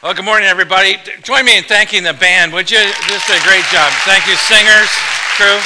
Well, good morning, everybody. Join me in thanking the band, would you? Is a great job. Thank you, singers, crew.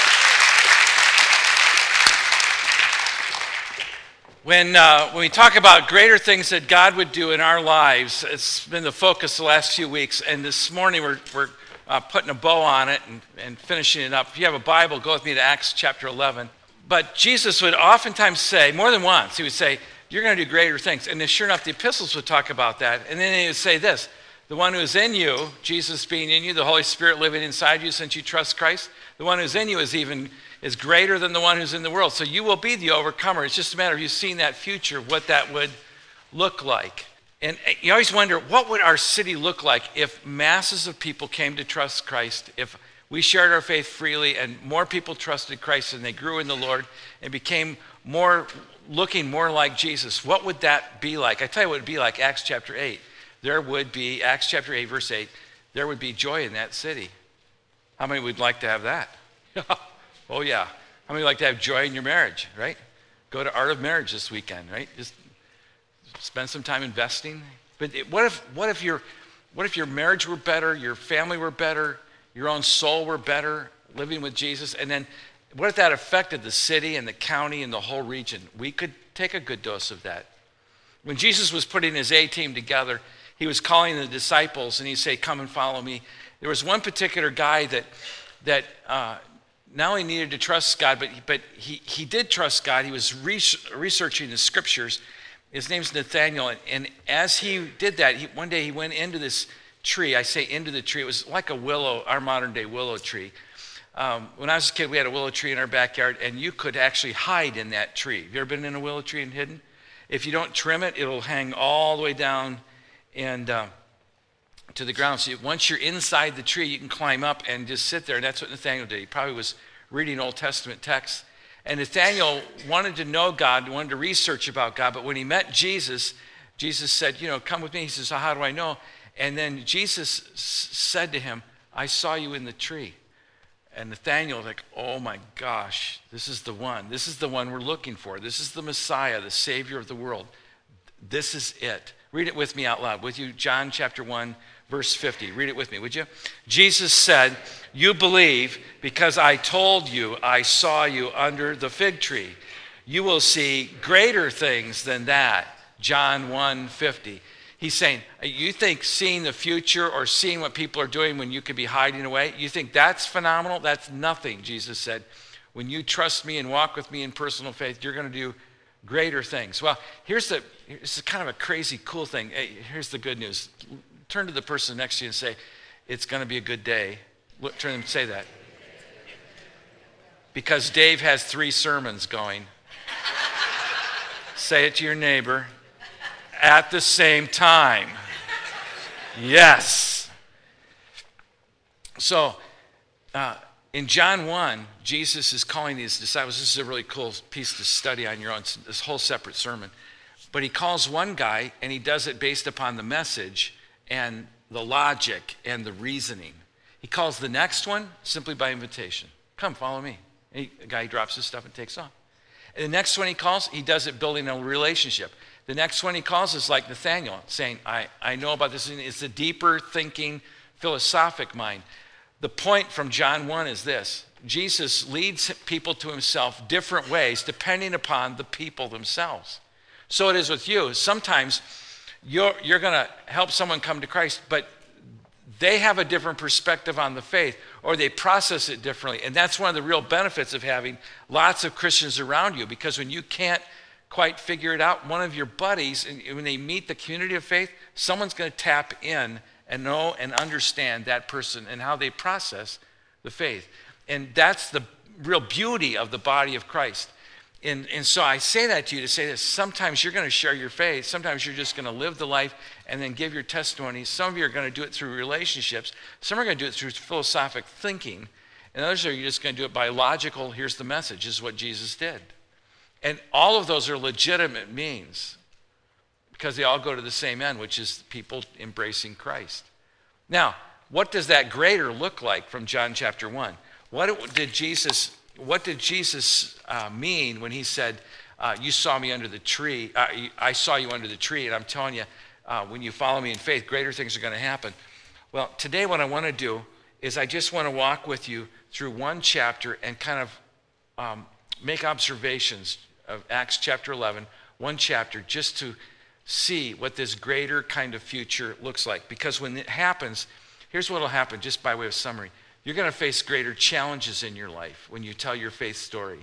When, uh, when we talk about greater things that God would do in our lives, it's been the focus the last few weeks. And this morning we're, we're uh, putting a bow on it and, and finishing it up. If you have a Bible, go with me to Acts chapter 11. But Jesus would oftentimes say, more than once, he would say, You're going to do greater things. And then, sure enough, the epistles would talk about that. And then he would say this The one who is in you, Jesus being in you, the Holy Spirit living inside you since you trust Christ, the one who's in you is even is greater than the one who's in the world. So you will be the overcomer. It's just a matter of you seeing that future, what that would look like. And you always wonder, what would our city look like if masses of people came to trust Christ, if we shared our faith freely and more people trusted Christ and they grew in the Lord and became more looking more like Jesus? What would that be like? I tell you what it would be like, Acts chapter 8. There would be, Acts chapter 8, verse 8, there would be joy in that city. How many would like to have that? Oh, yeah. How many like to have joy in your marriage, right? Go to Art of Marriage this weekend, right? Just spend some time investing. But it, what, if, what, if your, what if your marriage were better, your family were better, your own soul were better, living with Jesus? And then what if that affected the city and the county and the whole region? We could take a good dose of that. When Jesus was putting his A team together, he was calling the disciples and he'd say, Come and follow me. There was one particular guy that, that uh, not only needed to trust God, but, but he, he did trust God. He was researching the scriptures. His name's Nathaniel. And, and as he did that, he, one day he went into this tree. I say into the tree. It was like a willow, our modern day willow tree. Um, when I was a kid, we had a willow tree in our backyard, and you could actually hide in that tree. Have you ever been in a willow tree and hidden? If you don't trim it, it'll hang all the way down and uh, to the ground. So once you're inside the tree, you can climb up and just sit there. And that's what Nathaniel did. He probably was reading Old Testament texts. And Nathaniel wanted to know God, wanted to research about God. But when he met Jesus, Jesus said, You know, come with me. He says, How do I know? And then Jesus said to him, I saw you in the tree. And Nathaniel was like, Oh my gosh, this is the one. This is the one we're looking for. This is the Messiah, the Savior of the world. This is it. Read it with me out loud. With you, John chapter 1, verse 50. Read it with me, would you? Jesus said, You believe because I told you I saw you under the fig tree. You will see greater things than that. John 1 50. He's saying, You think seeing the future or seeing what people are doing when you could be hiding away, you think that's phenomenal? That's nothing, Jesus said. When you trust me and walk with me in personal faith, you're going to do greater things. Well, here's the it's kind of a crazy cool thing. Hey, here's the good news. Turn to the person next to you and say, "It's going to be a good day." Look, turn and say that. Because Dave has three sermons going. say it to your neighbor at the same time. Yes. So, uh, in John 1, Jesus is calling these disciples. This is a really cool piece to study on your own, this whole separate sermon. But he calls one guy, and he does it based upon the message and the logic and the reasoning. He calls the next one simply by invitation. Come, follow me. He, the guy drops his stuff and takes off. And the next one he calls, he does it building a relationship. The next one he calls is like Nathaniel, saying, I, I know about this. It's a deeper thinking, philosophic mind. The point from John 1 is this Jesus leads people to himself different ways depending upon the people themselves. So it is with you. Sometimes you're, you're going to help someone come to Christ, but they have a different perspective on the faith or they process it differently. And that's one of the real benefits of having lots of Christians around you because when you can't quite figure it out, one of your buddies, when they meet the community of faith, someone's going to tap in and know and understand that person and how they process the faith. And that's the real beauty of the body of Christ. And, and so I say that to you to say that sometimes you're going to share your faith. Sometimes you're just going to live the life and then give your testimony. Some of you are going to do it through relationships. Some are going to do it through philosophic thinking. And others are just going to do it by logical, here's the message, this is what Jesus did. And all of those are legitimate means because they all go to the same end, which is people embracing Christ. Now, what does that greater look like from John chapter 1? What did Jesus, what did Jesus uh, mean when he said, uh, You saw me under the tree, uh, I saw you under the tree, and I'm telling you, uh, when you follow me in faith, greater things are going to happen. Well, today, what I want to do is I just want to walk with you through one chapter and kind of um, make observations of Acts chapter 11, one chapter, just to see what this greater kind of future looks like. Because when it happens, here's what will happen, just by way of summary. You're going to face greater challenges in your life when you tell your faith story.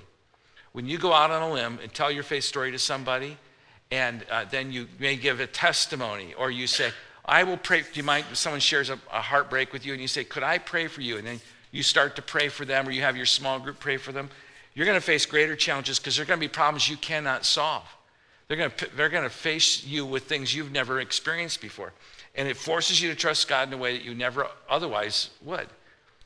When you go out on a limb and tell your faith story to somebody, and uh, then you may give a testimony, or you say, I will pray. Do you mind if someone shares a, a heartbreak with you and you say, Could I pray for you? And then you start to pray for them, or you have your small group pray for them. You're going to face greater challenges because there are going to be problems you cannot solve. They're going, to, they're going to face you with things you've never experienced before. And it forces you to trust God in a way that you never otherwise would.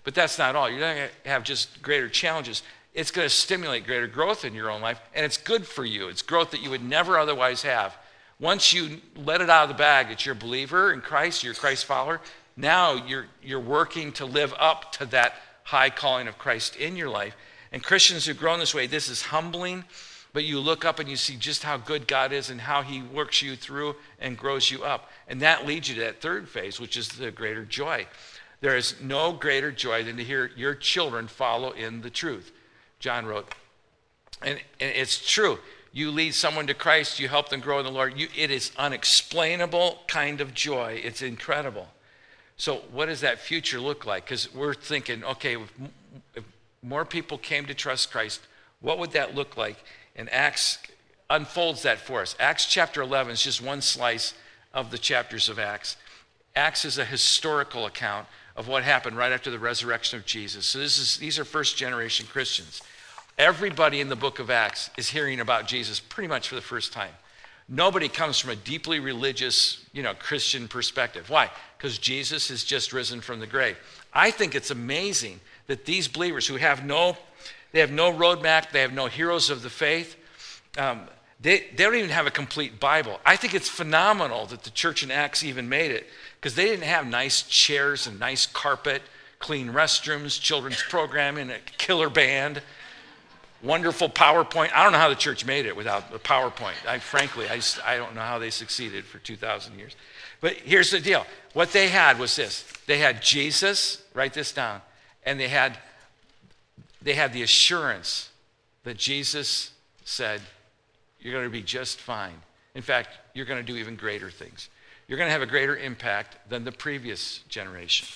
But that's not all. You're going to have just greater challenges. It's going to stimulate greater growth in your own life, and it's good for you. It's growth that you would never otherwise have. Once you let it out of the bag it's you're believer in Christ, you're Christ follower, now you're, you're working to live up to that high calling of Christ in your life. And Christians who've grown this way, this is humbling but you look up and you see just how good God is and how He works you through and grows you up. And that leads you to that third phase, which is the greater joy. There is no greater joy than to hear your children follow in the truth. John wrote, and, and it's true. You lead someone to Christ, you help them grow in the Lord. You, it is unexplainable kind of joy. It's incredible. So, what does that future look like? Because we're thinking, okay, if, if more people came to trust Christ, what would that look like? And Acts unfolds that for us. Acts chapter 11 is just one slice of the chapters of Acts. Acts is a historical account of what happened right after the resurrection of Jesus. So this is, these are first generation Christians. Everybody in the book of Acts is hearing about Jesus pretty much for the first time. Nobody comes from a deeply religious, you know, Christian perspective. Why? Because Jesus has just risen from the grave. I think it's amazing that these believers who have no they have no roadmap. They have no heroes of the faith. Um, they, they don't even have a complete Bible. I think it's phenomenal that the church in Acts even made it because they didn't have nice chairs and nice carpet, clean restrooms, children's programming, a killer band, wonderful PowerPoint. I don't know how the church made it without the PowerPoint. I, frankly, I, just, I don't know how they succeeded for 2,000 years. But here's the deal what they had was this they had Jesus, write this down, and they had they had the assurance that Jesus said, You're going to be just fine. In fact, you're going to do even greater things. You're going to have a greater impact than the previous generation.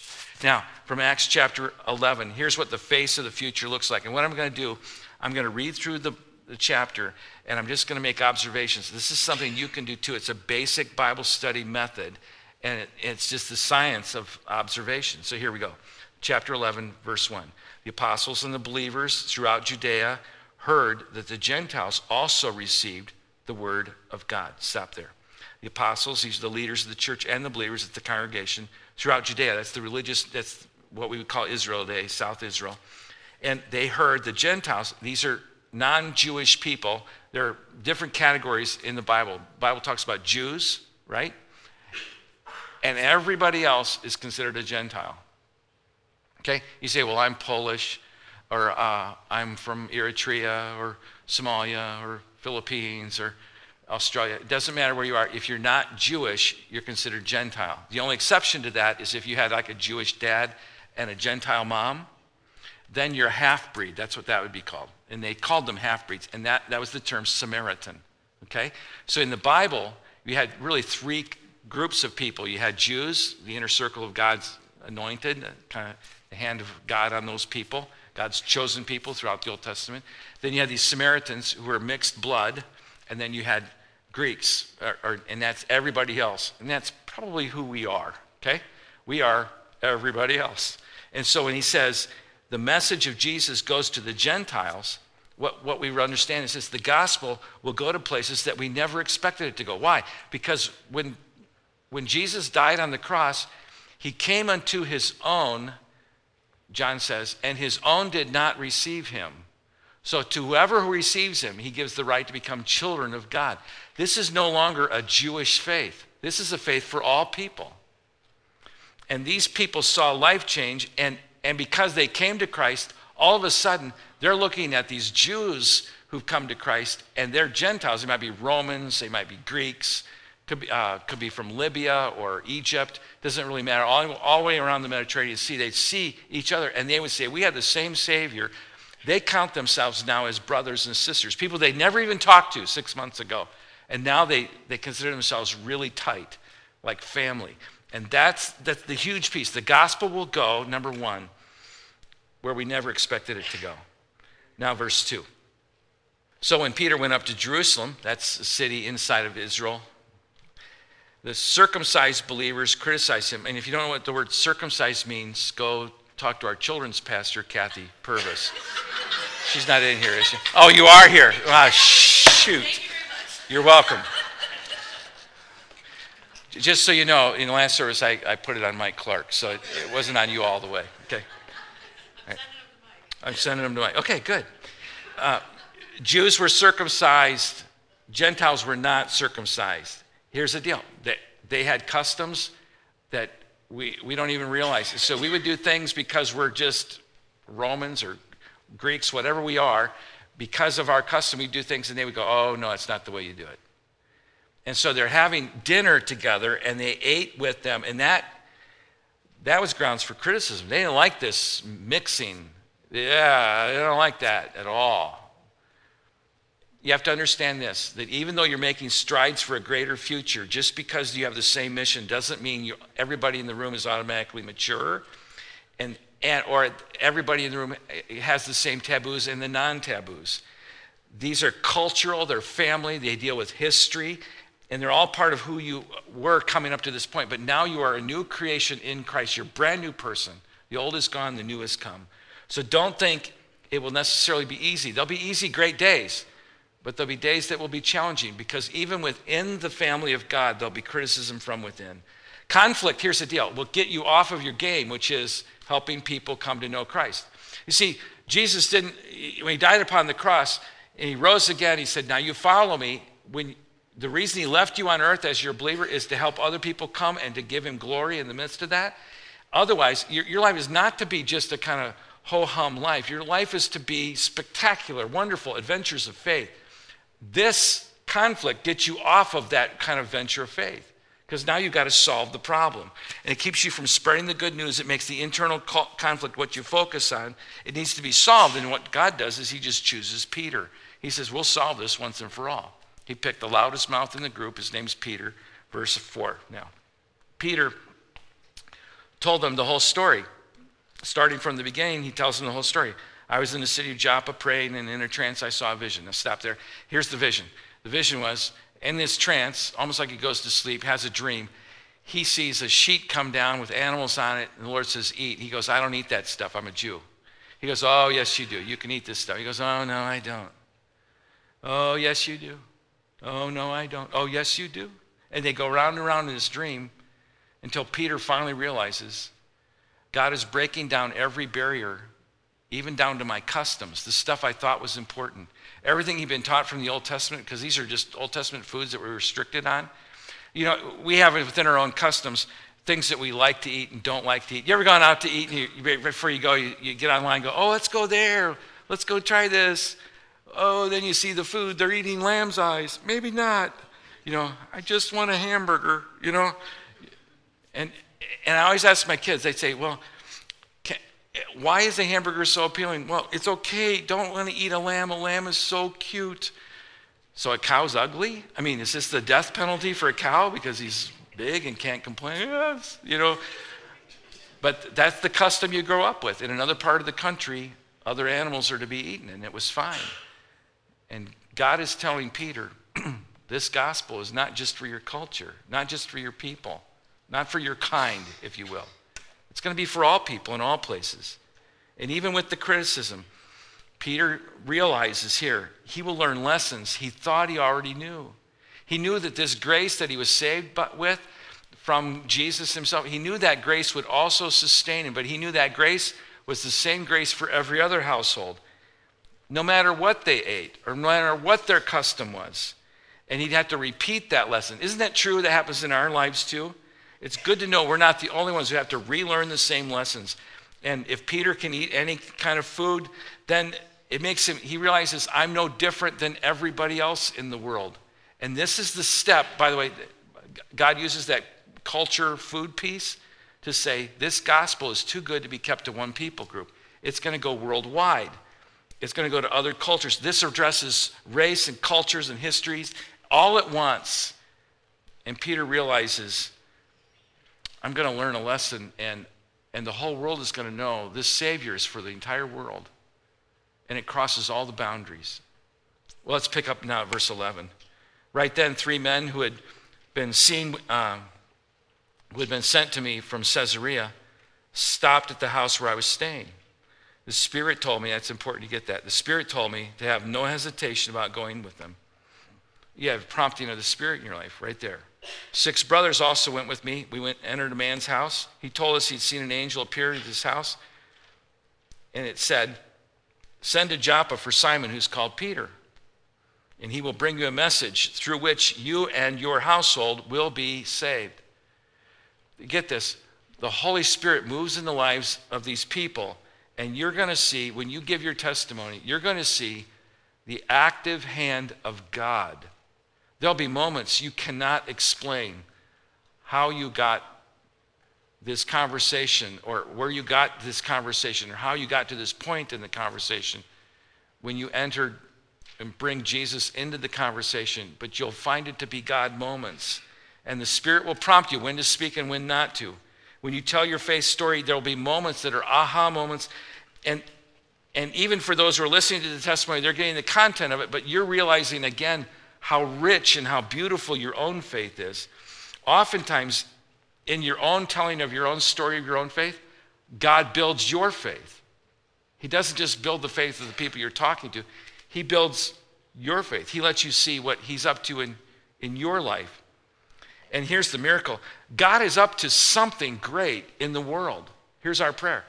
Now, from Acts chapter 11, here's what the face of the future looks like. And what I'm going to do, I'm going to read through the, the chapter and I'm just going to make observations. This is something you can do too. It's a basic Bible study method, and it, it's just the science of observation. So here we go. Chapter 11, verse 1 the apostles and the believers throughout Judea heard that the Gentiles also received the word of God. Stop there. The apostles, these are the leaders of the church and the believers at the congregation throughout Judea. That's the religious, that's what we would call Israel today, South Israel. And they heard the Gentiles, these are non Jewish people. There are different categories in the Bible. The Bible talks about Jews, right? And everybody else is considered a Gentile. Okay? You say, well, I'm Polish, or uh, I'm from Eritrea, or Somalia, or Philippines, or Australia. It doesn't matter where you are. If you're not Jewish, you're considered Gentile. The only exception to that is if you had like a Jewish dad and a Gentile mom, then you're a half breed. That's what that would be called. And they called them half breeds. And that, that was the term Samaritan. Okay? So in the Bible, you had really three groups of people. You had Jews, the inner circle of God's anointed, uh, kind of the hand of God on those people, God's chosen people throughout the Old Testament. Then you had these Samaritans who were mixed blood, and then you had Greeks, or, or, and that's everybody else. And that's probably who we are, okay? We are everybody else. And so when he says the message of Jesus goes to the Gentiles, what, what we understand is this the gospel will go to places that we never expected it to go. Why? Because when, when Jesus died on the cross, he came unto his own, John says, and his own did not receive him. So to whoever who receives him, he gives the right to become children of God. This is no longer a Jewish faith. This is a faith for all people. And these people saw life change, and, and because they came to Christ, all of a sudden they're looking at these Jews who've come to Christ, and they're Gentiles. They might be Romans, they might be Greeks, Could be, uh, could be from Libya or Egypt. Doesn't really matter. All, all the way around the Mediterranean Sea, they'd see each other and they would say, We have the same Savior. They count themselves now as brothers and sisters, people they never even talked to six months ago. And now they, they consider themselves really tight, like family. And that's, that's the huge piece. The gospel will go, number one, where we never expected it to go. Now, verse 2. So when Peter went up to Jerusalem, that's a city inside of Israel, the circumcised believers criticized him. And if you don't know what the word circumcised means, go talk to our children's pastor, Kathy Purvis. She's not in here, is she? Oh, you are here. Ah, shoot. You are welcome. Just so you know, in the last service, I, I put it on Mike Clark, so it, it wasn't on you all the way. Okay. Right. I'm sending them to Mike. Okay, good. Uh, Jews were circumcised, Gentiles were not circumcised. Here's the deal they, they had customs that we, we don't even realize. So we would do things because we're just Romans or Greeks, whatever we are, because of our custom, we do things and they would go, oh, no, it's not the way you do it. And so they're having dinner together and they ate with them. And that, that was grounds for criticism. They didn't like this mixing. Yeah, they don't like that at all you have to understand this that even though you're making strides for a greater future, just because you have the same mission doesn't mean you, everybody in the room is automatically mature, and, and, or everybody in the room has the same taboos and the non taboos. These are cultural, they're family, they deal with history, and they're all part of who you were coming up to this point. But now you are a new creation in Christ. You're a brand new person. The old is gone, the new has come. So don't think it will necessarily be easy. There'll be easy, great days. But there'll be days that will be challenging because even within the family of God, there'll be criticism from within. Conflict, here's the deal, will get you off of your game, which is helping people come to know Christ. You see, Jesus didn't, when he died upon the cross and he rose again, he said, Now you follow me. When the reason he left you on earth as your believer is to help other people come and to give him glory in the midst of that. Otherwise, your, your life is not to be just a kind of ho hum life. Your life is to be spectacular, wonderful adventures of faith. This conflict gets you off of that kind of venture of faith because now you've got to solve the problem. And it keeps you from spreading the good news. It makes the internal conflict what you focus on. It needs to be solved. And what God does is He just chooses Peter. He says, We'll solve this once and for all. He picked the loudest mouth in the group. His name's Peter, verse 4. Now, Peter told them the whole story. Starting from the beginning, he tells them the whole story. I was in the city of Joppa praying, and in a trance I saw a vision. Now stop there. Here's the vision. The vision was in this trance, almost like he goes to sleep, has a dream. He sees a sheet come down with animals on it, and the Lord says, Eat. He goes, I don't eat that stuff. I'm a Jew. He goes, Oh, yes, you do. You can eat this stuff. He goes, Oh, no, I don't. Oh, yes, you do. Oh, no, I don't. Oh, yes, you do. And they go round and round in this dream until Peter finally realizes God is breaking down every barrier even down to my customs, the stuff I thought was important. Everything he'd been taught from the Old Testament, because these are just Old Testament foods that we're restricted on. You know, we have within our own customs things that we like to eat and don't like to eat. You ever gone out to eat and you, before you go, you, you get online and go, oh, let's go there. Let's go try this. Oh, then you see the food. They're eating lamb's eyes. Maybe not. You know, I just want a hamburger, you know. And, and I always ask my kids, they say, well, why is a hamburger so appealing? Well, it's okay. Don't want to eat a lamb. A lamb is so cute. So a cow's ugly? I mean, is this the death penalty for a cow because he's big and can't complain? Yes, you know. But that's the custom you grow up with. In another part of the country, other animals are to be eaten, and it was fine. And God is telling Peter, this gospel is not just for your culture, not just for your people, not for your kind, if you will. It's going to be for all people in all places. And even with the criticism, Peter realizes here he will learn lessons he thought he already knew. He knew that this grace that he was saved but with from Jesus himself, he knew that grace would also sustain him, but he knew that grace was the same grace for every other household, no matter what they ate or no matter what their custom was. And he'd have to repeat that lesson. Isn't that true that happens in our lives too? It's good to know we're not the only ones who have to relearn the same lessons. And if Peter can eat any kind of food, then it makes him, he realizes I'm no different than everybody else in the world. And this is the step, by the way, God uses that culture food piece to say this gospel is too good to be kept to one people group. It's going to go worldwide. It's going to go to other cultures. This addresses race and cultures and histories all at once. And Peter realizes, I'm going to learn a lesson, and, and the whole world is going to know this Savior is for the entire world. And it crosses all the boundaries. Well, let's pick up now verse 11. Right then, three men who had been seen, uh, who had been sent to me from Caesarea, stopped at the house where I was staying. The Spirit told me, that's important to get that. The Spirit told me to have no hesitation about going with them. You have prompting of the Spirit in your life right there. Six brothers also went with me. We went entered a man's house. He told us he'd seen an angel appear at his house. And it said, Send to Joppa for Simon, who's called Peter. And he will bring you a message through which you and your household will be saved. Get this the Holy Spirit moves in the lives of these people and you're going to see, when you give your testimony, you're going to see the active hand of God. There'll be moments you cannot explain how you got this conversation or where you got this conversation or how you got to this point in the conversation when you entered and bring Jesus into the conversation, but you'll find it to be God moments. And the Spirit will prompt you when to speak and when not to. When you tell your faith story, there will be moments that are aha moments. And, and even for those who are listening to the testimony, they're getting the content of it, but you're realizing again how rich and how beautiful your own faith is. Oftentimes, in your own telling of your own story of your own faith, God builds your faith. He doesn't just build the faith of the people you're talking to, He builds your faith. He lets you see what He's up to in, in your life. And here's the miracle God is up to something great in the world. Here's our prayer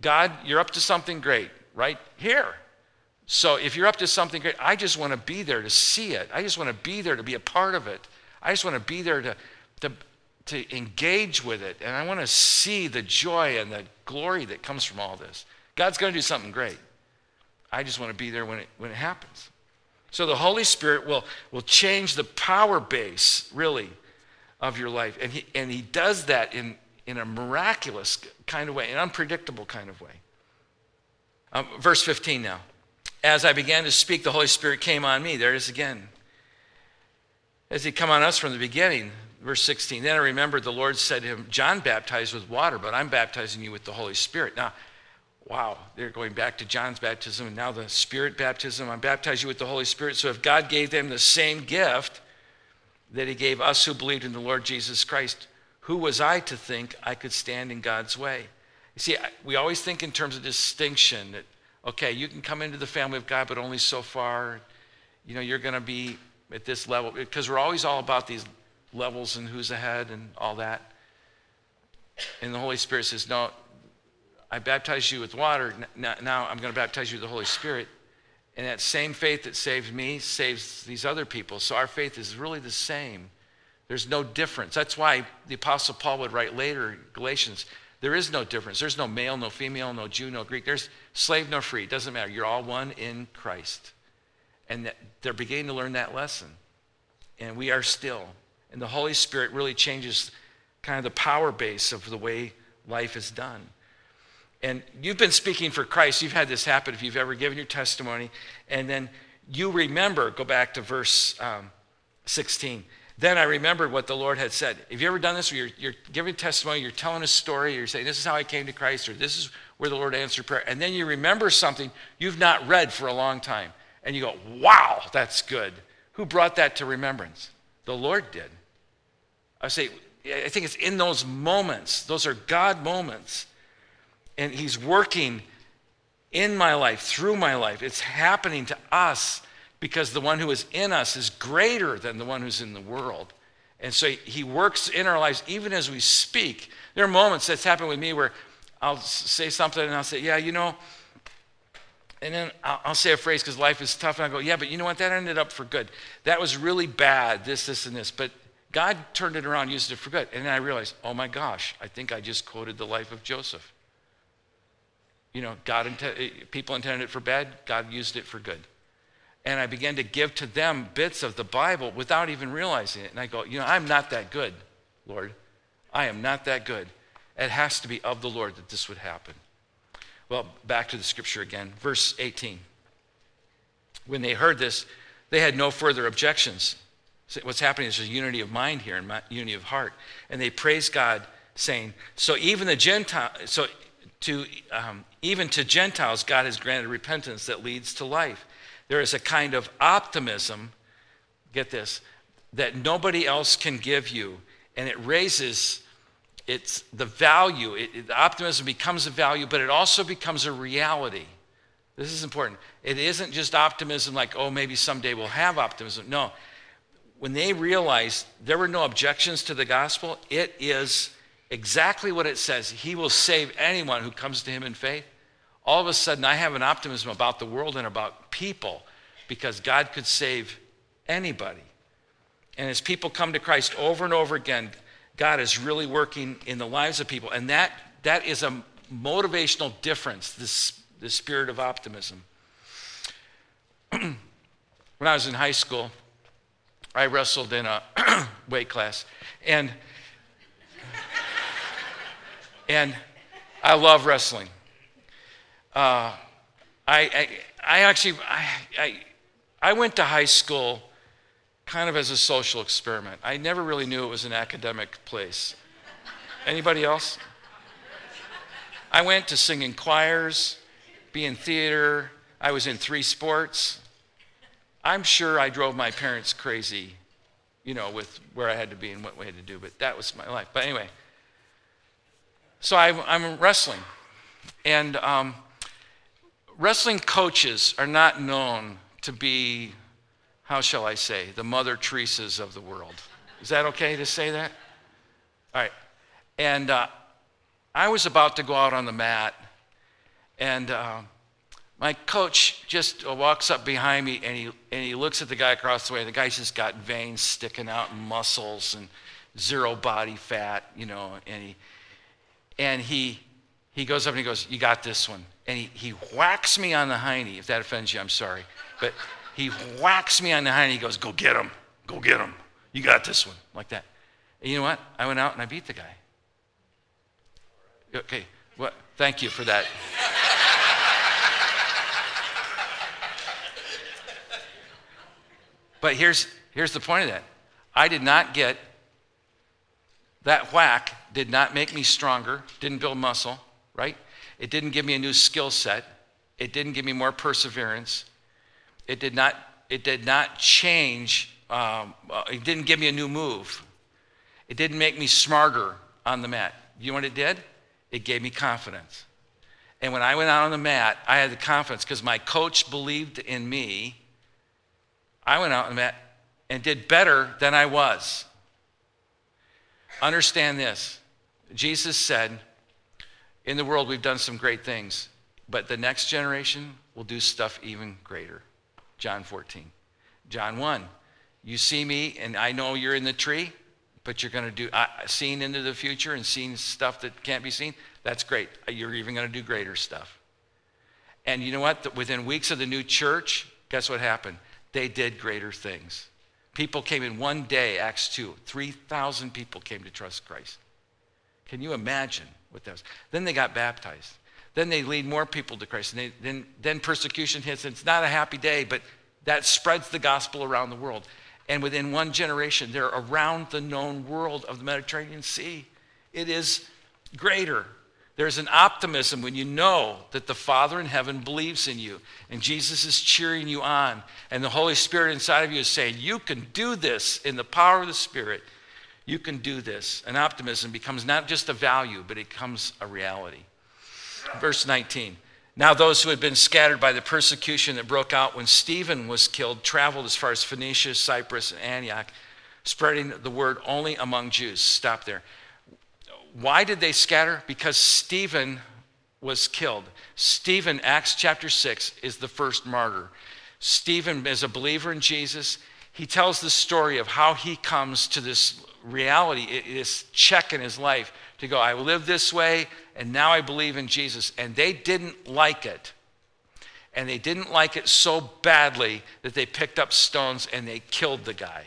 God, you're up to something great right here. So if you're up to something great, I just want to be there to see it. I just want to be there to be a part of it. I just want to be there to, to, to engage with it. And I want to see the joy and the glory that comes from all this. God's going to do something great. I just want to be there when it, when it happens. So the Holy Spirit will, will change the power base, really, of your life. And he, and he does that in, in a miraculous kind of way, an unpredictable kind of way. Um, verse 15 now. As I began to speak, the Holy Spirit came on me. There it is again. As he come on us from the beginning, verse 16. Then I remembered the Lord said to him, John baptized with water, but I'm baptizing you with the Holy Spirit. Now, wow, they're going back to John's baptism and now the Spirit baptism. I'm baptizing you with the Holy Spirit. So if God gave them the same gift that he gave us who believed in the Lord Jesus Christ, who was I to think I could stand in God's way? You see, we always think in terms of distinction that, okay, you can come into the family of God, but only so far. You know, you're going to be at this level, because we're always all about these levels and who's ahead and all that. And the Holy Spirit says, no, I baptize you with water. Now I'm going to baptize you with the Holy Spirit. And that same faith that saved me saves these other people. So our faith is really the same. There's no difference. That's why the Apostle Paul would write later Galatians there is no difference. There's no male, no female, no Jew, no Greek. There's slave, no free. It doesn't matter. You're all one in Christ. And they're beginning to learn that lesson. And we are still. And the Holy Spirit really changes kind of the power base of the way life is done. And you've been speaking for Christ. You've had this happen if you've ever given your testimony. And then you remember, go back to verse um, 16 then I remembered what the Lord had said. Have you ever done this where you're, you're giving testimony, you're telling a story, you're saying, This is how I came to Christ, or this is where the Lord answered prayer, and then you remember something you've not read for a long time, and you go, Wow, that's good. Who brought that to remembrance? The Lord did. I say, I think it's in those moments, those are God moments, and He's working in my life, through my life. It's happening to us because the one who is in us is greater than the one who's in the world. And so he works in our lives even as we speak. There are moments that's happened with me where I'll say something and I'll say, Yeah, you know, and then I'll, say a phrase because life is tough, and I go, Yeah, but you know what? That ended up for good. That was really bad, this, this, and this. But God turned it around, used it for good. And then I realized, Oh my gosh, I think I just quoted the life of Joseph. You know, God, eh, people intended it for bad, God used it for good. And I began to give to them bits of the Bible without even realizing it. And I go, you know, I'm not that good, Lord. I am not that good. It has to be of the Lord that this would happen. Well, back to the scripture again, verse 18. When they heard this, they had no further objections. So what's happening is there's unity of mind here and unity of heart. And they praise God, saying, So even the Gentile, so to um, even to Gentiles, God has granted repentance that leads to life. There is a kind of optimism, get this, that nobody else can give you. And it raises it's the value. It, it, the optimism becomes a value, but it also becomes a reality. This is important. It isn't just optimism like, oh, maybe someday we'll have optimism. No. When they realized there were no objections to the gospel, it is exactly what it says. He will save anyone who comes to him in faith. All of a sudden, I have an optimism about the world and about people because God could save anybody. And as people come to Christ over and over again, God is really working in the lives of people. And that, that is a motivational difference, this, this spirit of optimism. when I was in high school, I wrestled in a weight class. And, and I love wrestling. Uh, I, I, I, actually, I, I, I went to high school kind of as a social experiment. I never really knew it was an academic place. Anybody else? I went to sing in choirs, be in theater. I was in three sports. I'm sure I drove my parents crazy, you know, with where I had to be and what we had to do, but that was my life. But anyway, so I, am wrestling. And um, wrestling coaches are not known to be how shall I say, the Mother Teresa's of the world. Is that okay to say that? All right. And uh, I was about to go out on the mat, and uh, my coach just walks up behind me and he, and he looks at the guy across the way. The guy's just got veins sticking out and muscles and zero body fat, you know, and he, and he, he goes up and he goes, You got this one. And he, he whacks me on the hiney. If that offends you, I'm sorry. But he whacks me on the hand. He goes, Go get him. Go get him. You got this one. Like that. And you know what? I went out and I beat the guy. Okay. What? Thank you for that. but here's, here's the point of that I did not get that whack, did not make me stronger, didn't build muscle, right? It didn't give me a new skill set, it didn't give me more perseverance. It did not, it did not change, um, uh, it didn't give me a new move. It didn't make me smarter on the mat. You know what it did? It gave me confidence. And when I went out on the mat, I had the confidence because my coach believed in me. I went out on the mat and did better than I was. Understand this Jesus said, In the world, we've done some great things, but the next generation will do stuff even greater. John 14. John 1. You see me, and I know you're in the tree, but you're going to do uh, seeing into the future and seeing stuff that can't be seen. That's great. You're even going to do greater stuff. And you know what? Within weeks of the new church, guess what happened? They did greater things. People came in one day, Acts 2. 3,000 people came to trust Christ. Can you imagine that was? Then they got baptized. Then they lead more people to Christ. And they, then, then persecution hits. And it's not a happy day, but that spreads the gospel around the world. And within one generation, they're around the known world of the Mediterranean Sea. It is greater. There's an optimism when you know that the Father in heaven believes in you and Jesus is cheering you on, and the Holy Spirit inside of you is saying, You can do this in the power of the Spirit. You can do this. And optimism becomes not just a value, but it becomes a reality. Verse 19. Now, those who had been scattered by the persecution that broke out when Stephen was killed traveled as far as Phoenicia, Cyprus, and Antioch, spreading the word only among Jews. Stop there. Why did they scatter? Because Stephen was killed. Stephen, Acts chapter 6, is the first martyr. Stephen is a believer in Jesus. He tells the story of how he comes to this reality, this check in his life to go, I live this way, and now I believe in Jesus. And they didn't like it. and they didn't like it so badly that they picked up stones and they killed the guy.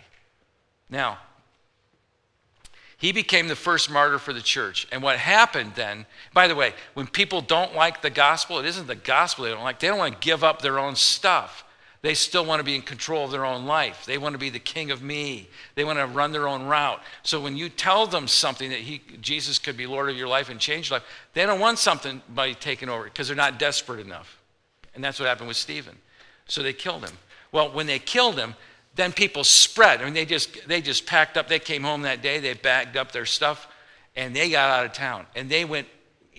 Now, he became the first martyr for the church. And what happened then, by the way, when people don't like the gospel, it isn't the gospel they don't like. They don't want to give up their own stuff. They still want to be in control of their own life. They want to be the king of me. They want to run their own route. So when you tell them something that he, Jesus could be Lord of your life and change your life, they don't want something by taking over because they're not desperate enough. And that's what happened with Stephen. So they killed him. Well, when they killed him, then people spread. I mean, they just, they just packed up. They came home that day, they bagged up their stuff, and they got out of town. And they went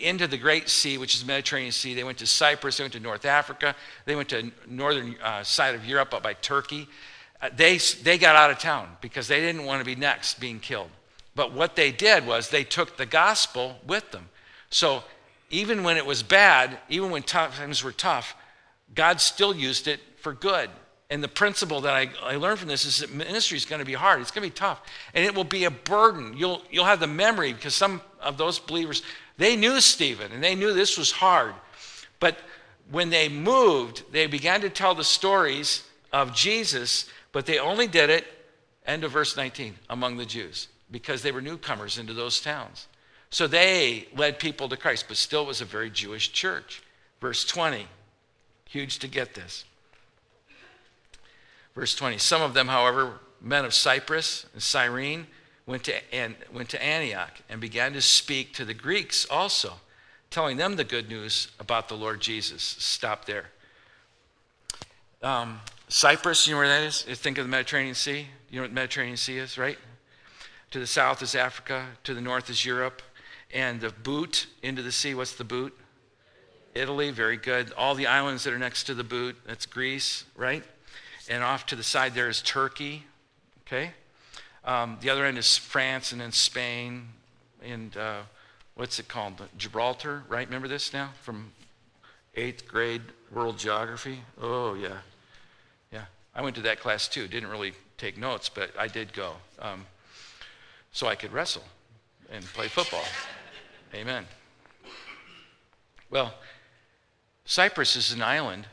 into the Great Sea, which is the Mediterranean Sea. They went to Cyprus, they went to North Africa, they went to northern uh, side of Europe up by Turkey. Uh, they, they got out of town because they didn't want to be next being killed. But what they did was they took the gospel with them. So even when it was bad, even when times were tough, God still used it for good. And the principle that I, I learned from this is that ministry is going to be hard. It's going to be tough. And it will be a burden. You'll, you'll have the memory because some of those believers, they knew Stephen and they knew this was hard. But when they moved, they began to tell the stories of Jesus, but they only did it, end of verse 19, among the Jews because they were newcomers into those towns. So they led people to Christ, but still it was a very Jewish church. Verse 20, huge to get this. Verse 20 Some of them, however, men of Cyprus and Cyrene, went to, and, went to Antioch and began to speak to the Greeks also, telling them the good news about the Lord Jesus. Stop there. Um, Cyprus, you know where that is? Think of the Mediterranean Sea. You know what the Mediterranean Sea is, right? To the south is Africa, to the north is Europe. And the boot into the sea, what's the boot? Italy, very good. All the islands that are next to the boot, that's Greece, right? and off to the side there is Turkey. Okay? Um, the other end is France and then Spain and uh, what's it called? Gibraltar, right? Remember this now from eighth grade world geography? Oh, yeah. Yeah. I went to that class too. Didn't really take notes, but I did go. Um, so I could wrestle and play football. Amen. Well, Cyprus is an island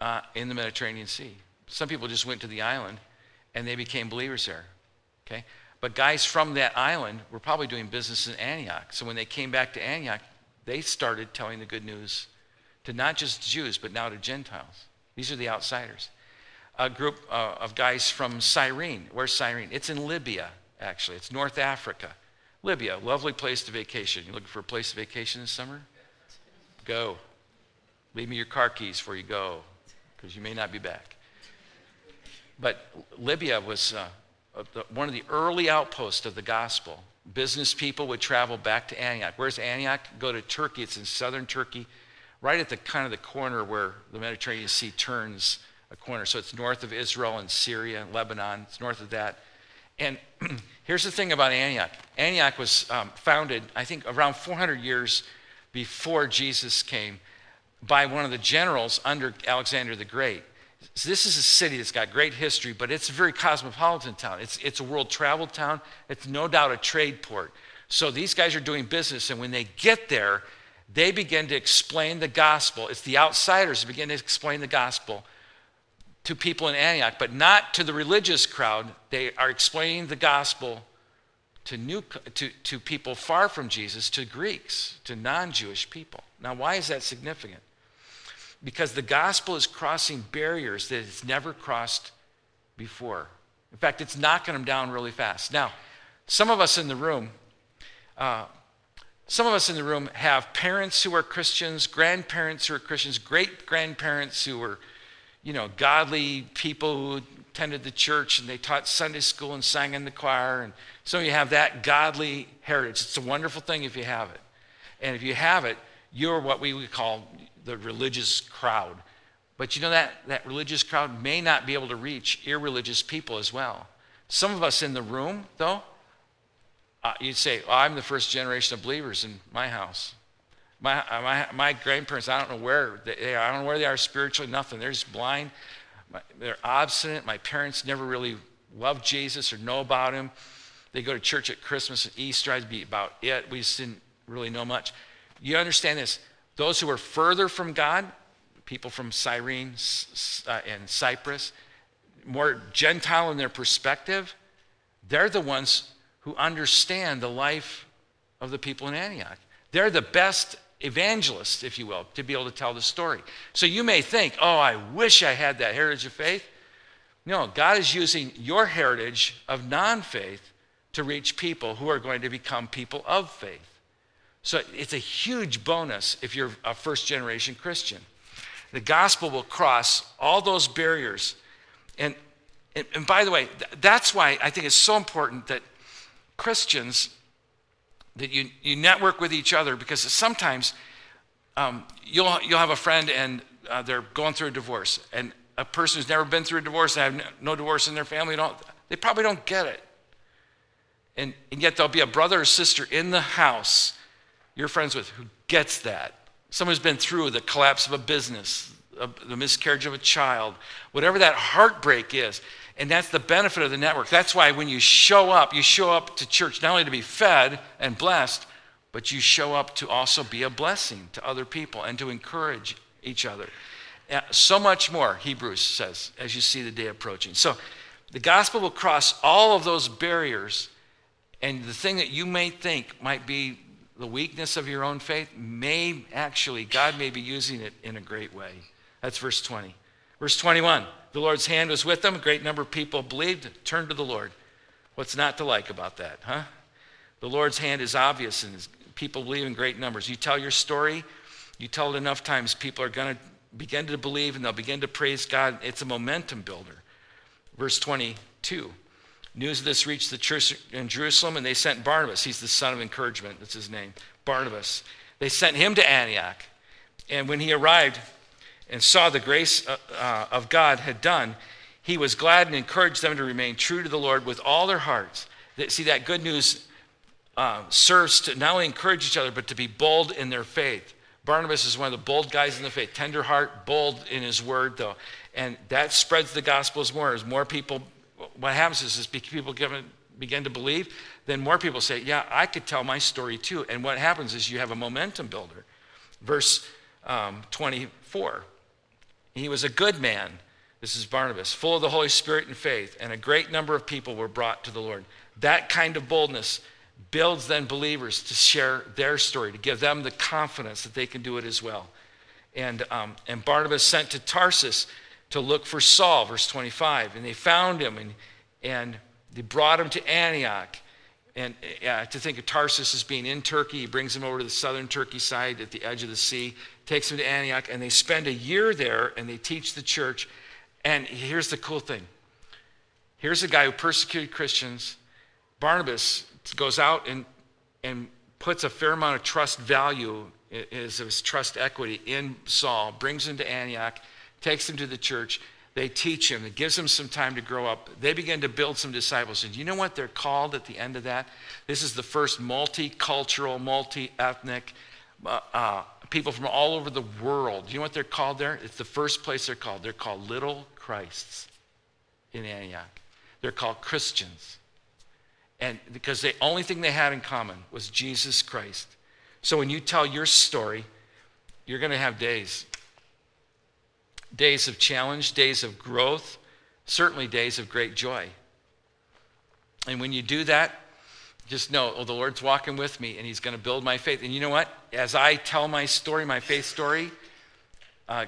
uh, in the Mediterranean Sea. Some people just went to the island and they became believers there. Okay? But guys from that island were probably doing business in Antioch. So when they came back to Antioch, they started telling the good news to not just Jews, but now to Gentiles. These are the outsiders. A group uh, of guys from Cyrene. Where's Cyrene? It's in Libya, actually. It's North Africa. Libya, lovely place to vacation. You looking for a place to vacation this summer? Go. Leave me your car keys before you go, because you may not be back. But Libya was uh, one of the early outposts of the gospel. Business people would travel back to Antioch. Where's Antioch? Go to Turkey. It's in southern Turkey, right at the kind of the corner where the Mediterranean Sea turns a corner. So it's north of Israel and Syria and Lebanon. It's north of that. And here's the thing about Antioch Antioch was um, founded, I think, around 400 years before Jesus came by one of the generals under Alexander the Great. So this is a city that's got great history, but it's a very cosmopolitan town. It's, it's a world travel town. It's no doubt a trade port. So these guys are doing business, and when they get there, they begin to explain the gospel. It's the outsiders who begin to explain the gospel to people in Antioch, but not to the religious crowd. They are explaining the gospel to, new, to, to people far from Jesus, to Greeks, to non Jewish people. Now, why is that significant? Because the gospel is crossing barriers that it's never crossed before. In fact, it's knocking them down really fast. Now, some of us in the room, uh, some of us in the room have parents who are Christians, grandparents who are Christians, great grandparents who were, you know, godly people who attended the church and they taught Sunday school and sang in the choir. And so you have that godly heritage. It's a wonderful thing if you have it. And if you have it, you're what we would call the religious crowd. But you know that that religious crowd may not be able to reach irreligious people as well. Some of us in the room, though, uh, you'd say, well, I'm the first generation of believers in my house. My, my, my grandparents, I don't know where they are. I don't know where they are spiritually, nothing. They're just blind. They're obstinate. My parents never really loved Jesus or know about him. They go to church at Christmas and Easter. I'd be about it. We just didn't really know much. You understand this? Those who are further from God, people from Cyrene uh, and Cyprus, more Gentile in their perspective, they're the ones who understand the life of the people in Antioch. They're the best evangelists, if you will, to be able to tell the story. So you may think, oh, I wish I had that heritage of faith. No, God is using your heritage of non faith to reach people who are going to become people of faith. So it's a huge bonus if you're a first generation Christian. The gospel will cross all those barriers. And, and, and by the way, that's why I think it's so important that Christians that you, you network with each other because sometimes um, you'll, you'll have a friend and uh, they're going through a divorce and a person who's never been through a divorce and have no divorce in their family don't, they probably don't get it and, and yet there'll be a brother or sister in the house you're friends with who gets that someone who's been through the collapse of a business a, the miscarriage of a child whatever that heartbreak is and that's the benefit of the network. That's why when you show up, you show up to church not only to be fed and blessed, but you show up to also be a blessing to other people and to encourage each other. So much more, Hebrews says, as you see the day approaching. So the gospel will cross all of those barriers, and the thing that you may think might be the weakness of your own faith may actually, God may be using it in a great way. That's verse 20. Verse 21 the Lord's hand was with them. A great number of people believed, turned to the Lord. What's not to like about that, huh? The Lord's hand is obvious and people believe in great numbers. You tell your story, you tell it enough times, people are going to begin to believe and they'll begin to praise God. It's a momentum builder. Verse 22 News of this reached the church in Jerusalem, and they sent Barnabas. He's the son of encouragement, that's his name. Barnabas. They sent him to Antioch. And when he arrived, and saw the grace uh, uh, of God had done, he was glad and encouraged them to remain true to the Lord with all their hearts. See, that good news uh, serves to not only encourage each other, but to be bold in their faith. Barnabas is one of the bold guys in the faith, tender heart, bold in his word, though. And that spreads the gospels more. As more people, what happens is, as people begin to believe, then more people say, Yeah, I could tell my story too. And what happens is you have a momentum builder. Verse um, 24. He was a good man. This is Barnabas, full of the Holy Spirit and faith, and a great number of people were brought to the Lord. That kind of boldness builds then believers to share their story, to give them the confidence that they can do it as well. And, um, and Barnabas sent to Tarsus to look for Saul, verse 25, and they found him and, and they brought him to Antioch. And uh, to think of Tarsus as being in Turkey, he brings him over to the southern Turkey side at the edge of the sea takes him to Antioch, and they spend a year there and they teach the church. And here's the cool thing here's a guy who persecuted Christians. Barnabas goes out and, and puts a fair amount of trust value, is his trust equity in Saul, brings him to Antioch, takes him to the church. They teach him. It gives him some time to grow up. They begin to build some disciples. And you know what they're called at the end of that? This is the first multicultural, multi ethnic uh, uh, people from all over the world. You know what they're called there? It's the first place they're called. They're called little Christs in Antioch. They're called Christians. And because the only thing they had in common was Jesus Christ. So when you tell your story, you're going to have days days of challenge, days of growth, certainly days of great joy. And when you do that, just know, oh, the Lord's walking with me and He's going to build my faith. And you know what? As I tell my story, my faith story, uh,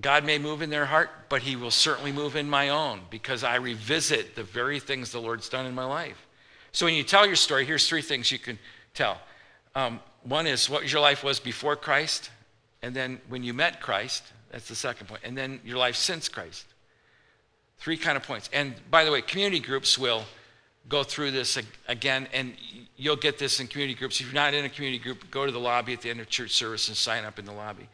God may move in their heart, but He will certainly move in my own because I revisit the very things the Lord's done in my life. So when you tell your story, here's three things you can tell. Um, one is what your life was before Christ, and then when you met Christ, that's the second point, and then your life since Christ. Three kind of points. And by the way, community groups will go through this again, and you'll get this in community groups. If you're not in a community group, go to the lobby at the end of church service and sign up in the lobby.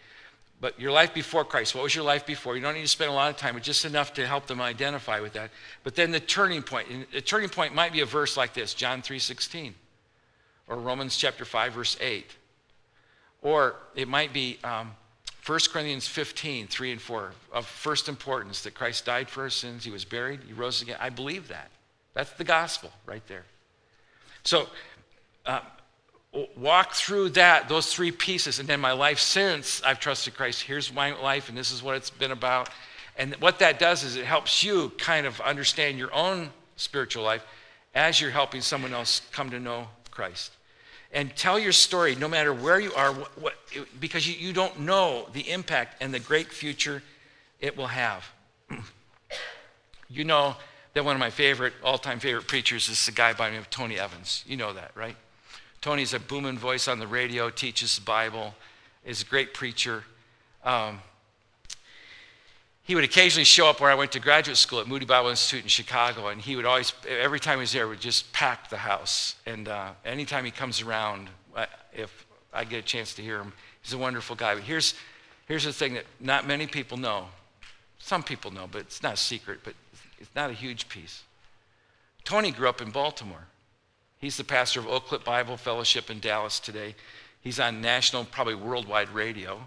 But your life before Christ, what was your life before? You don't need to spend a lot of time, but just enough to help them identify with that. But then the turning point, and the turning point might be a verse like this, John 3:16, or Romans chapter 5, verse 8. Or it might be um, 1 Corinthians 15, 3 and 4, of first importance that Christ died for our sins, he was buried, he rose again. I believe that. That's the gospel right there. So, uh, walk through that, those three pieces, and then my life since I've trusted Christ. Here's my life, and this is what it's been about. And what that does is it helps you kind of understand your own spiritual life as you're helping someone else come to know Christ. And tell your story no matter where you are, what, what, because you, you don't know the impact and the great future it will have. you know that one of my favorite, all time favorite preachers is a guy by the name of Tony Evans. You know that, right? Tony's a booming voice on the radio, teaches the Bible, is a great preacher. Um, he would occasionally show up where I went to graduate school at Moody Bible Institute in Chicago, and he would always, every time he was there, would just pack the house. And uh, anytime he comes around, if I get a chance to hear him, he's a wonderful guy. But here's, here's the thing that not many people know. Some people know, but it's not a secret, but it's not a huge piece. Tony grew up in Baltimore. He's the pastor of Oak Cliff Bible Fellowship in Dallas today. He's on national, probably worldwide radio.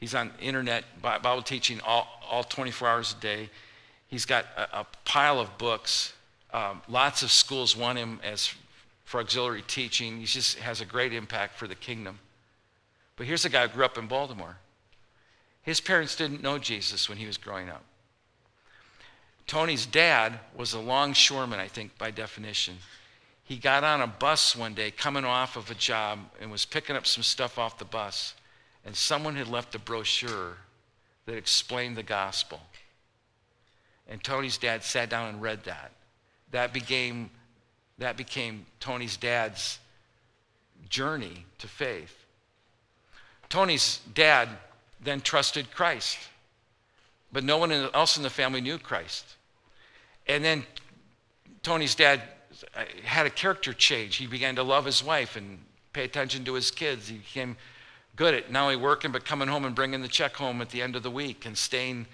He's on internet Bible teaching all, all 24 hours a day. He's got a, a pile of books. Um, lots of schools want him as for auxiliary teaching. He just has a great impact for the kingdom. But here's a guy who grew up in Baltimore. His parents didn't know Jesus when he was growing up. Tony's dad was a longshoreman, I think, by definition. He got on a bus one day coming off of a job and was picking up some stuff off the bus and someone had left a brochure that explained the gospel. And Tony's dad sat down and read that. That became, that became Tony's dad's journey to faith. Tony's dad then trusted Christ, but no one else in the family knew Christ. And then Tony's dad uh, had a character change. He began to love his wife and pay attention to his kids. He became good at not only working, but coming home and bringing the check home at the end of the week and staying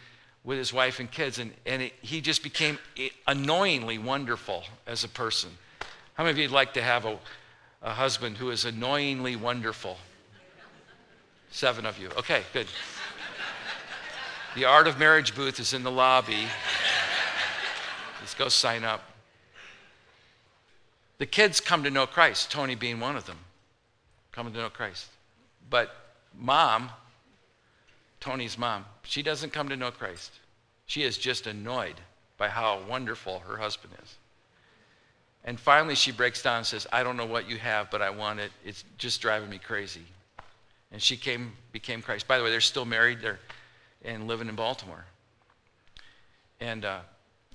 with his wife and kids. And, and it, he just became annoyingly wonderful as a person. How many of you'd like to have a, a husband who is annoyingly wonderful? Seven of you. Okay, good. The Art of Marriage booth is in the lobby. Let's go sign up. The kids come to know Christ, Tony being one of them, coming to know Christ. But mom, Tony's mom, she doesn't come to know Christ. She is just annoyed by how wonderful her husband is. And finally, she breaks down and says, I don't know what you have, but I want it. It's just driving me crazy. And she came, became Christ. By the way, they're still married they're, and living in Baltimore. And uh,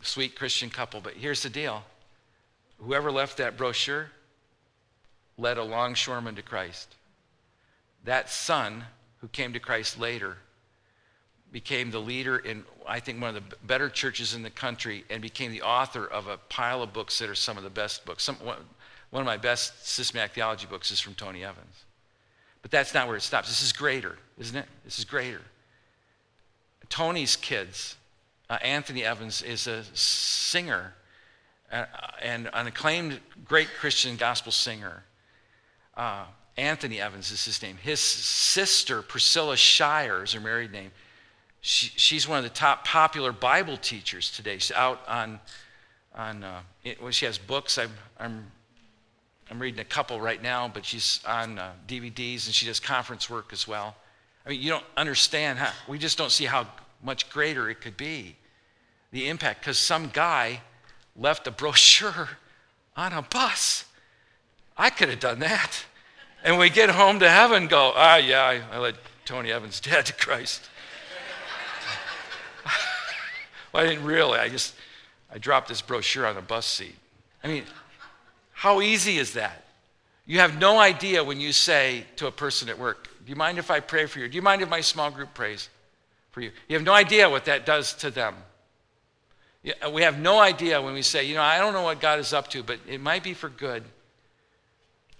sweet Christian couple. But here's the deal whoever left that brochure led a longshoreman to Christ that son who came to Christ later became the leader in, I think, one of the better churches in the country and became the author of a pile of books that are some of the best books. Some, one, of my best systematic theology books is from Tony Evans. But that's not where it stops. This is greater, isn't it? This is greater. Tony's kids, uh, Anthony Evans, is a singer uh, and an acclaimed great Christian gospel singer. Uh, Anthony Evans is his name. His sister, Priscilla Shirer, is her married name. She, she's one of the top popular Bible teachers today. She's out on, on uh, it, well, she has books. I'm, I'm, I'm reading a couple right now, but she's on uh, DVDs and she does conference work as well. I mean, you don't understand how, we just don't see how much greater it could be, the impact, because some guy left a brochure on a bus. I could have done that. And we get home to heaven go, ah, yeah, I, I led Tony Evans' dad to Christ. well, I didn't really. I just, I dropped this brochure on the bus seat. I mean, how easy is that? You have no idea when you say to a person at work, Do you mind if I pray for you? Do you mind if my small group prays for you? You have no idea what that does to them. We have no idea when we say, You know, I don't know what God is up to, but it might be for good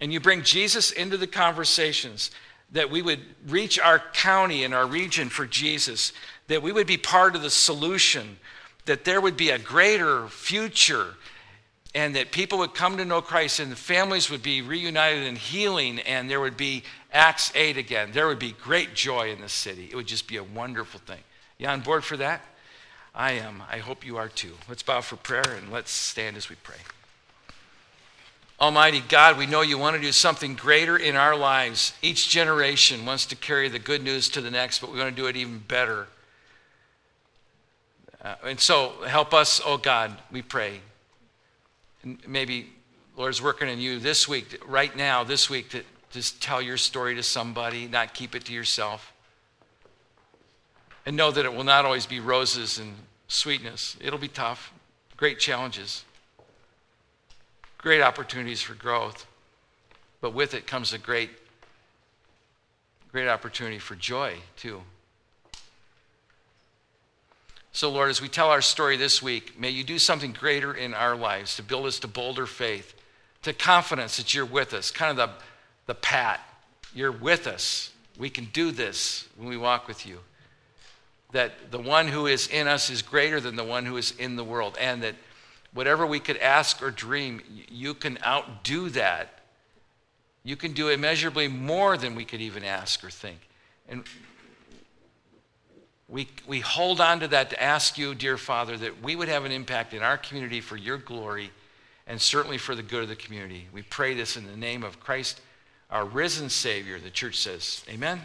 and you bring Jesus into the conversations, that we would reach our county and our region for Jesus, that we would be part of the solution, that there would be a greater future, and that people would come to know Christ and the families would be reunited in healing, and there would be Acts 8 again. There would be great joy in the city. It would just be a wonderful thing. You on board for that? I am. I hope you are too. Let's bow for prayer and let's stand as we pray. Almighty God, we know you want to do something greater in our lives. Each generation wants to carry the good news to the next, but we want to do it even better. Uh, and so help us, oh God, we pray. And maybe Lord's working in you this week, right now, this week, to just tell your story to somebody, not keep it to yourself. And know that it will not always be roses and sweetness. It'll be tough, great challenges great opportunities for growth, but with it comes a great, great opportunity for joy, too. So, Lord, as we tell our story this week, may you do something greater in our lives to build us to bolder faith, to confidence that you're with us, kind of the, the pat. You're with us. We can do this when we walk with you. That the one who is in us is greater than the one who is in the world, and that whatever we could ask or dream, you can outdo that. You can do immeasurably more than we could even ask or think. And we, we hold on to that to ask you, dear Father, that we would have an impact in our community for your glory and certainly for the good of the community. We pray this in the name of Christ, our risen Savior, the church says. Amen.